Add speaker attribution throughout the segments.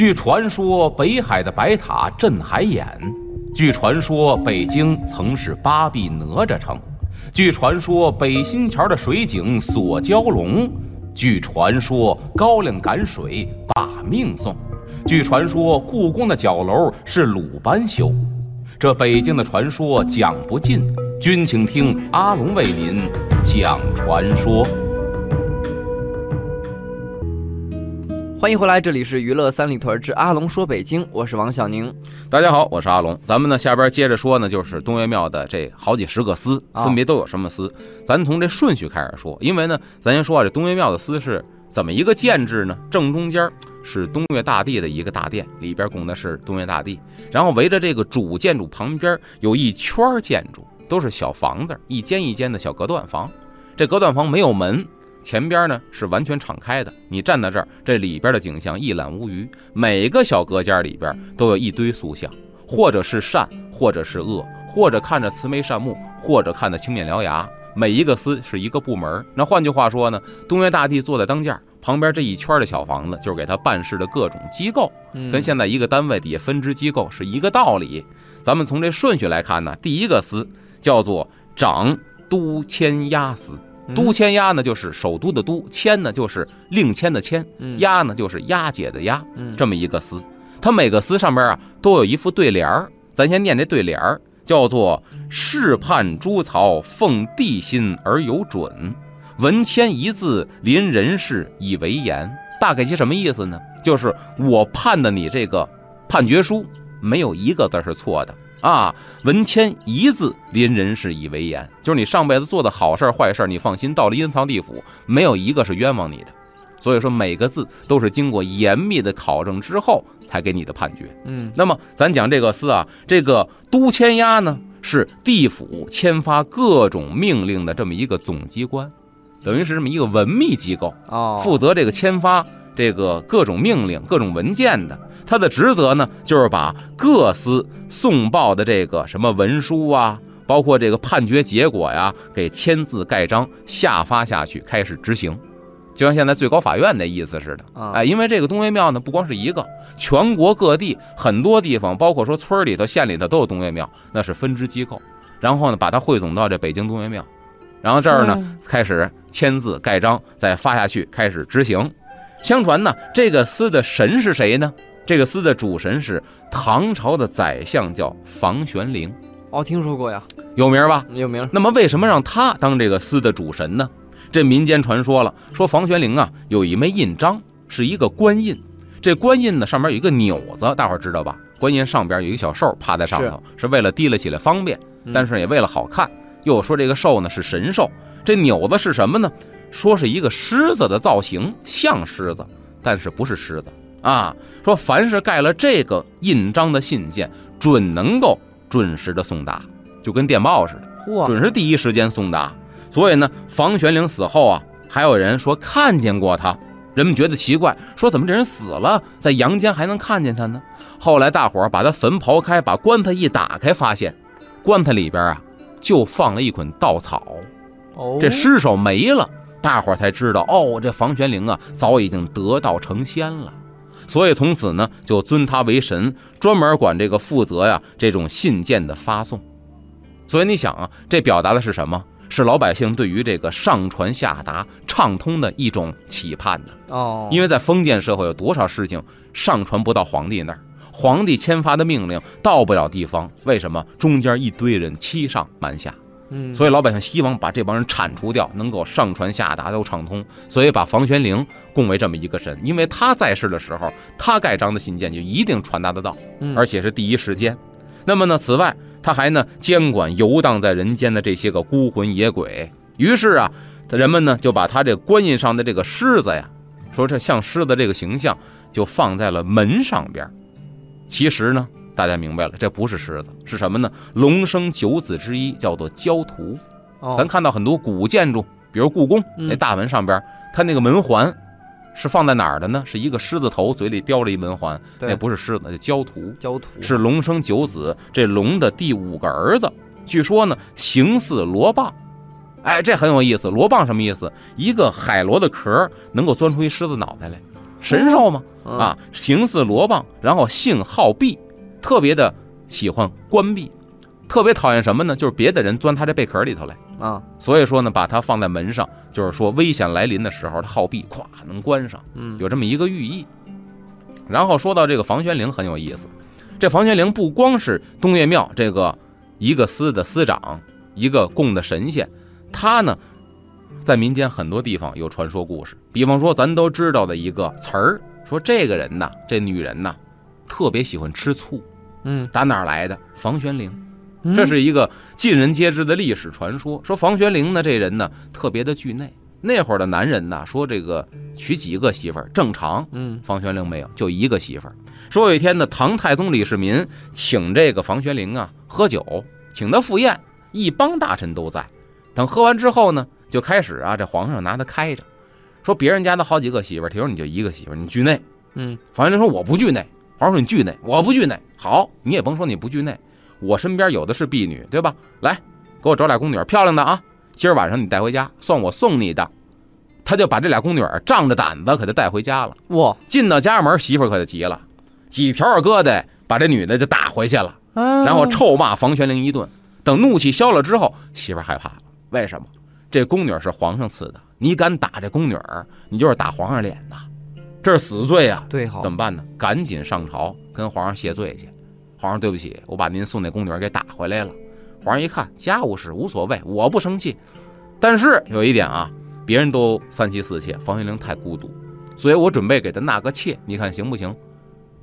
Speaker 1: 据传说，北海的白塔镇海眼；据传说，北京曾是八臂哪吒城；据传说，北新桥的水井锁蛟龙；据传说，高粱赶水把命送；据传说，故宫的角楼是鲁班修。这北京的传说讲不尽，君请听阿龙为您讲传说。
Speaker 2: 欢迎回来，这里是娱乐三里屯之阿龙说北京，我是王小宁。
Speaker 1: 大家好，我是阿龙。咱们呢下边接着说呢，就是东岳庙的这好几十个司，分别都有什么司？咱从这顺序开始说，因为呢，咱先说啊，这东岳庙的司是怎么一个建制呢？正中间是东岳大帝的一个大殿，里边供的是东岳大帝，然后围着这个主建筑旁边有一圈建筑，都是小房子，一间一间的小隔断房。这隔断房没有门。前边呢是完全敞开的，你站在这儿，这里边的景象一览无余。每个小隔间里边都有一堆塑像，或者是善，或者是恶，或者看着慈眉善目，或者看着青面獠牙。每一个司是一个部门。那换句话说呢，东岳大帝坐在当间，旁边这一圈的小房子就是给他办事的各种机构，跟现在一个单位底下分支机构是一个道理。咱们从这顺序来看呢，第一个司叫做掌都签押司。都签押呢，就是首都的都；签呢，就是令签的签；押呢，就是押解的押。这么一个司，它每个司上边啊都有一副对联儿。咱先念这对联儿，叫做“世判诸曹奉帝心而有准，文签一字临人事以为言”。大概些什么意思呢？就是我判的你这个判决书，没有一个字是错的。啊，文签一字，临人事以为言，就是你上辈子做的好事坏事，你放心，到了阴曹地府，没有一个是冤枉你的。所以说，每个字都是经过严密的考证之后才给你的判决。
Speaker 2: 嗯，
Speaker 1: 那么咱讲这个司啊，这个都签押呢，是地府签发各种命令的这么一个总机关，等于是这么一个文秘机构
Speaker 2: 啊，
Speaker 1: 负责这个签发这个各种命令、各种文件的。他的职责呢，就是把各司送报的这个什么文书啊，包括这个判决结果呀，给签字盖章下发下去，开始执行，就像现在最高法院的意思似的。哎，因为这个东岳庙呢，不光是一个，全国各地很多地方，包括说村里头、县里头都有东岳庙，那是分支机构。然后呢，把它汇总到这北京东岳庙，然后这儿呢开始签字盖章，再发下去，开始执行。相传呢，这个司的神是谁呢？这个司的主神是唐朝的宰相，叫房玄龄。
Speaker 2: 哦，听说过呀，
Speaker 1: 有名吧？
Speaker 2: 有名。
Speaker 1: 那么为什么让他当这个司的主神呢？这民间传说了，说房玄龄啊有一枚印章，是一个官印。这官印呢上面有一个钮子，大伙儿知道吧？官印上边有一个小兽趴在上头，是为了提了起来方便，但是也为了好看。又说这个兽呢是神兽。这钮子是什么呢？说是一个狮子的造型，像狮子，但是不是狮子。啊，说凡是盖了这个印章的信件，准能够准时的送达，就跟电报似的，准是第一时间送达。所以呢，房玄龄死后啊，还有人说看见过他，人们觉得奇怪，说怎么这人死了，在阳间还能看见他呢？后来大伙儿把他坟刨开，把棺材一打开，发现棺材里边啊，就放了一捆稻草，
Speaker 2: 哦，
Speaker 1: 这尸首没了，大伙儿才知道，哦，这房玄龄啊，早已经得道成仙了。所以从此呢，就尊他为神，专门管这个负责呀这种信件的发送。所以你想啊，这表达的是什么？是老百姓对于这个上传下达畅通的一种期盼呢？
Speaker 2: 哦，
Speaker 1: 因为在封建社会，有多少事情上传不到皇帝那儿？皇帝签发的命令到不了地方，为什么？中间一堆人欺上瞒下。
Speaker 2: 嗯，
Speaker 1: 所以老百姓希望把这帮人铲除掉，能够上传下达都畅通，所以把房玄龄供为这么一个神，因为他在世的时候，他盖章的信件就一定传达得到，而且是第一时间。那么呢，此外他还呢监管游荡在人间的这些个孤魂野鬼。于是啊，人们呢就把他这官印上的这个狮子呀，说这像狮子这个形象就放在了门上边。其实呢，大家明白了，这不是狮子，是什么呢？龙生九子之一，叫做焦图。咱看到很多古建筑，比如故宫那大门上边，它那个门环是放在哪儿的呢？是一个狮子头，嘴里叼着一门环，那不是狮子，那叫焦图。
Speaker 2: 焦图
Speaker 1: 是龙生九子，这龙的第五个儿子。据说呢，形似罗蚌。哎，这很有意思。罗蚌什么意思？一个海螺的壳能够钻出一狮子脑袋来，神兽吗？啊，形似罗蚌，然后性好闭，特别的喜欢关闭，特别讨厌什么呢？就是别的人钻他这贝壳里头来
Speaker 2: 啊。
Speaker 1: 所以说呢，把它放在门上，就是说危险来临的时候，它好闭，咵能关上，
Speaker 2: 嗯，
Speaker 1: 有这么一个寓意。然后说到这个房玄龄很有意思，这房玄龄不光是东岳庙这个一个司的司长，一个供的神仙。他呢，在民间很多地方有传说故事，比方说咱都知道的一个词儿，说这个人呐，这女人呐，特别喜欢吃醋。
Speaker 2: 嗯，
Speaker 1: 打哪儿来的？房玄龄，这是一个尽人皆知的历史传说。说房玄龄呢，这人呢，特别的惧内。那会儿的男人呐，说这个娶几个媳妇儿正常。
Speaker 2: 嗯，
Speaker 1: 房玄龄没有，就一个媳妇儿。说有一天呢，唐太宗李世民请这个房玄龄啊喝酒，请他赴宴，一帮大臣都在。等喝完之后呢，就开始啊，这皇上拿他开着，说别人家的好几个媳妇儿，听说你就一个媳妇儿，你惧内。
Speaker 2: 嗯，
Speaker 1: 房玄龄说我不惧内。皇上说你惧内，我不惧内。好，你也甭说你不惧内，我身边有的是婢女，对吧？来，给我找俩宫女，漂亮的啊，今儿晚上你带回家，算我送你的。他就把这俩宫女仗着胆子，可就带回家了。
Speaker 2: 哇，
Speaker 1: 进到家门，媳妇可就急了，几条儿疙瘩把这女的就打回去了，然后臭骂房玄龄一顿。等怒气消了之后，媳妇害怕了。为什么？这宫女是皇上赐的，你敢打这宫女儿，你就是打皇上脸呐，这是死罪啊！
Speaker 2: 对，好，
Speaker 1: 怎么办呢？赶紧上朝跟皇上谢罪去。皇上，对不起，我把您送那宫女儿给打回来了。皇上一看，家务事无所谓，我不生气。但是有一点啊，别人都三妻四妾，房玄龄太孤独，所以我准备给他纳个妾，你看行不行？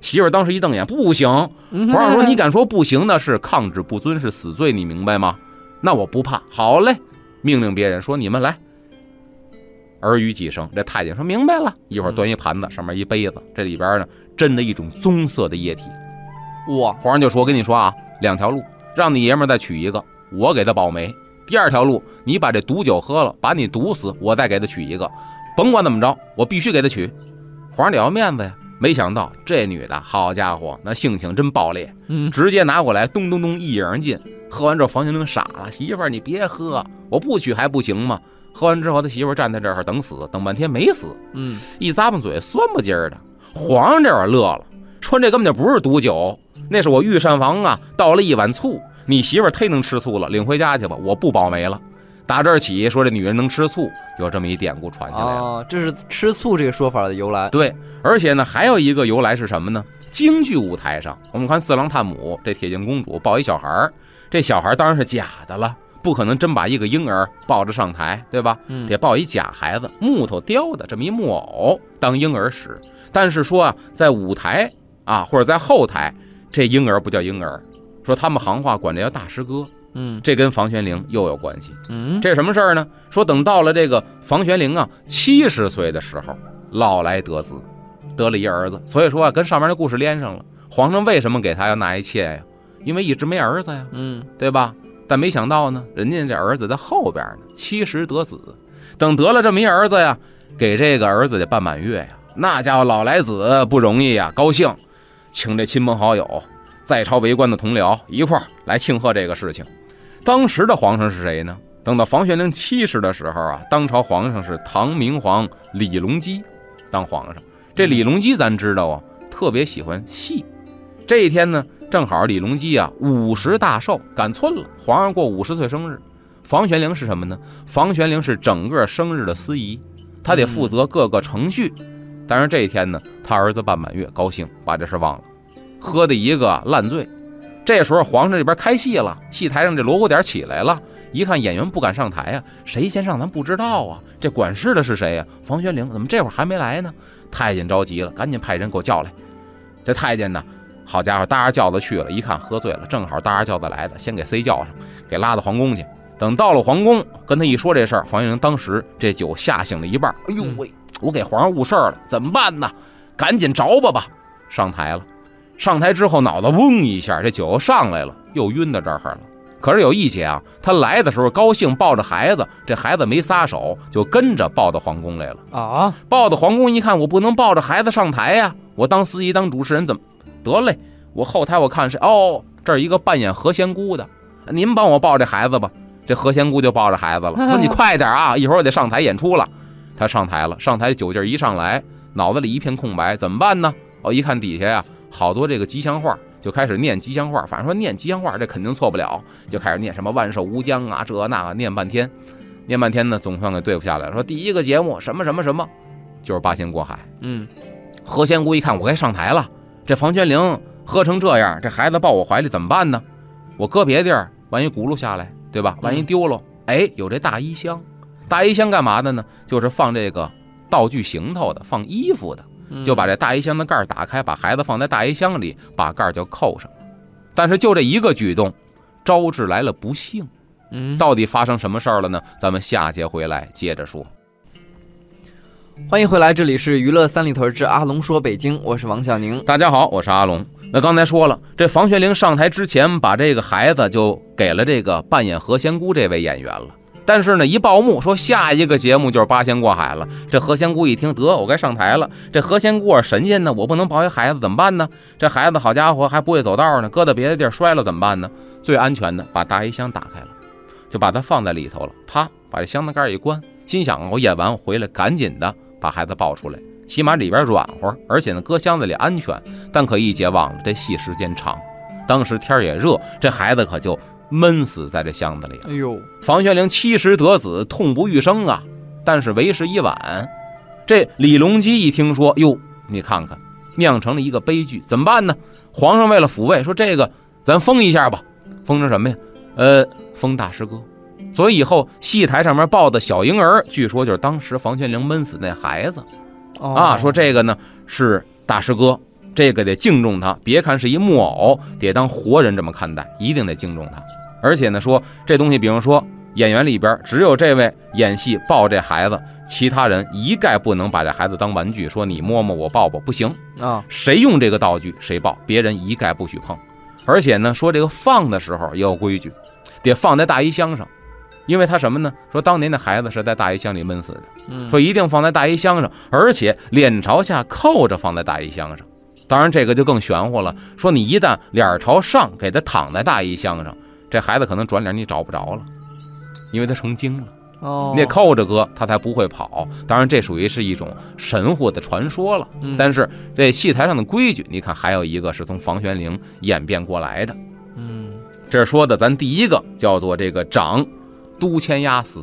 Speaker 1: 媳妇儿当时一瞪眼，不行。皇上说：“你敢说不行，那是抗旨不遵，是死罪，你明白吗？”那我不怕，好嘞。命令别人说：“你们来。”耳语几声，这太监说明白了。一会儿端一盘子，上面一杯子，这里边呢斟的一种棕色的液体。
Speaker 2: 哇！
Speaker 1: 皇上就说：“我跟你说啊，两条路，让你爷们再娶一个，我给他保媒；第二条路，你把这毒酒喝了，把你毒死，我再给他娶一个。甭管怎么着，我必须给他娶。”皇上得要面子呀。没想到这女的，好家伙，那性情真暴烈，
Speaker 2: 嗯，
Speaker 1: 直接拿过来，咚咚咚一饮而尽。喝完之后，房玄龄傻了，媳妇儿你别喝，我不娶还不行吗？喝完之后，他媳妇站在这儿等死，等半天没死，
Speaker 2: 嗯，
Speaker 1: 一咂巴嘴，酸不唧儿的。皇上这会儿乐了，说这根本就不是毒酒，那是我御膳房啊倒了一碗醋，你媳妇忒能吃醋了，领回家去吧，我不保媒了。打这儿起，说这女人能吃醋，有这么一典故传下来
Speaker 2: 了。这是吃醋这个说法的由来。
Speaker 1: 对，而且呢，还有一个由来是什么呢？京剧舞台上，我们看四郎探母，这铁镜公主抱一小孩儿，这小孩当然是假的了，不可能真把一个婴儿抱着上台，对吧？得抱一假孩子，木头雕的这么一木偶当婴儿使。但是说啊，在舞台啊，或者在后台，这婴儿不叫婴儿，说他们行话管这叫大师哥。
Speaker 2: 嗯，
Speaker 1: 这跟房玄龄又有关系。
Speaker 2: 嗯，
Speaker 1: 这什么事儿呢？说等到了这个房玄龄啊七十岁的时候，老来得子，得了一儿子。所以说啊，跟上面的故事连上了。皇上为什么给他要纳一妾呀？因为一直没儿子呀，
Speaker 2: 嗯，
Speaker 1: 对吧？但没想到呢，人家这儿子在后边呢，七十得子。等得了这么一儿子呀，给这个儿子得办满月呀，那家伙老来子不容易呀，高兴，请这亲朋好友。在朝为官的同僚一块儿来庆贺这个事情。当时的皇上是谁呢？等到房玄龄七十的时候啊，当朝皇上是唐明皇李隆基当皇上。这李隆基咱知道啊，特别喜欢戏。这一天呢，正好李隆基啊五十大寿，赶寸了。皇上过五十岁生日，房玄龄是什么呢？房玄龄是整个生日的司仪，他得负责各个程序。但是这一天呢，他儿子办满月，高兴把这事忘了。喝的一个烂醉，这时候皇上这边开戏了，戏台上这锣鼓点起来了，一看演员不敢上台呀，谁先上咱不知道啊。这管事的是谁呀？房玄龄，怎么这会儿还没来呢？太监着急了，赶紧派人给我叫来。这太监呢，好家伙，搭着轿子去了，一看喝醉了，正好搭着轿子来的，先给塞轿上，给拉到皇宫去。等到了皇宫，跟他一说这事儿，房玄龄当时这酒吓醒了一半，哎呦喂，我给皇上误事儿了，怎么办呢？赶紧着吧吧！上台了，上台之后脑子嗡一下，这酒上来了，又晕到这儿了。可是有一节啊，他来的时候高兴，抱着孩子，这孩子没撒手，就跟着抱到皇宫来了
Speaker 2: 啊！
Speaker 1: 抱到皇宫一看，我不能抱着孩子上台呀，我当司仪当主持人怎么得嘞？我后台我看是哦，这儿一个扮演何仙姑的，您帮我抱这孩子吧。这何仙姑就抱着孩子了，说你快点啊，一会儿我得上台演出了。他上台了，上台酒劲儿一上来，脑子里一片空白，怎么办呢？哦，一看底下呀，好多这个吉祥话。就开始念吉祥话，反正说念吉祥话，这肯定错不了。就开始念什么万寿无疆啊，这那个念半天，念半天呢，总算给对付下来了。说第一个节目什么什么什么，就是八仙过海。
Speaker 2: 嗯，
Speaker 1: 何仙姑一看我该上台了，这房玄龄喝成这样，这孩子抱我怀里怎么办呢？我搁别地儿，万一轱辘下来，对吧？万一丢了，哎，有这大衣箱，大衣箱干嘛的呢？就是放这个道具行头的，放衣服的。就把这大衣箱的盖儿打开，把孩子放在大衣箱里，把盖儿就扣上。但是就这一个举动，招致来了不幸。
Speaker 2: 嗯，
Speaker 1: 到底发生什么事儿了呢？咱们下节回来接着说。
Speaker 2: 欢迎回来，这里是娱乐三里屯之阿龙说北京，我是王小宁。
Speaker 1: 大家好，我是阿龙。那刚才说了，这房玄龄上台之前，把这个孩子就给了这个扮演何仙姑这位演员了。但是呢，一报幕说下一个节目就是八仙过海了。这何仙姑一听，得我该上台了。这何仙姑神仙呢，我不能抱一孩子怎么办呢？这孩子好家伙还不会走道呢，搁到别的地儿摔了怎么办呢？最安全的，把大衣箱打开了，就把它放在里头了。啪，把这箱子盖一关，心想我演完我回来赶紧的把孩子抱出来，起码里边软和，而且呢搁箱子里安全。但可一姐忘了，这戏时间长，当时天也热，这孩子可就。闷死在这箱子里了。
Speaker 2: 哎呦，
Speaker 1: 房玄龄七十得子，痛不欲生啊！但是为时已晚。这李隆基一听说，哟，你看看，酿成了一个悲剧，怎么办呢？皇上为了抚慰，说这个咱封一下吧，封成什么呀？呃，封大师哥。所以以后戏台上面抱的小婴儿，据说就是当时房玄龄闷死那孩子啊。说这个呢是大师哥，这个得敬重他，别看是一木偶，得当活人这么看待，一定得敬重他。而且呢，说这东西，比方说演员里边只有这位演戏抱这孩子，其他人一概不能把这孩子当玩具。说你摸摸我抱抱不行
Speaker 2: 啊，
Speaker 1: 谁用这个道具谁抱，别人一概不许碰。而且呢，说这个放的时候也有规矩，得放在大衣箱上，因为他什么呢？说当年的孩子是在大衣箱里闷死的，说一定放在大衣箱上，而且脸朝下扣着放在大衣箱上。当然这个就更玄乎了，说你一旦脸朝上给他躺在大衣箱上。这孩子可能转脸你找不着了，因为他成精了。
Speaker 2: 哦，
Speaker 1: 你得扣着搁，他才不会跑。当然，这属于是一种神乎的传说了。但是这戏台上的规矩，你看还有一个是从房玄龄演变过来的。
Speaker 2: 嗯，
Speaker 1: 这说的咱第一个叫做这个掌都牵押死。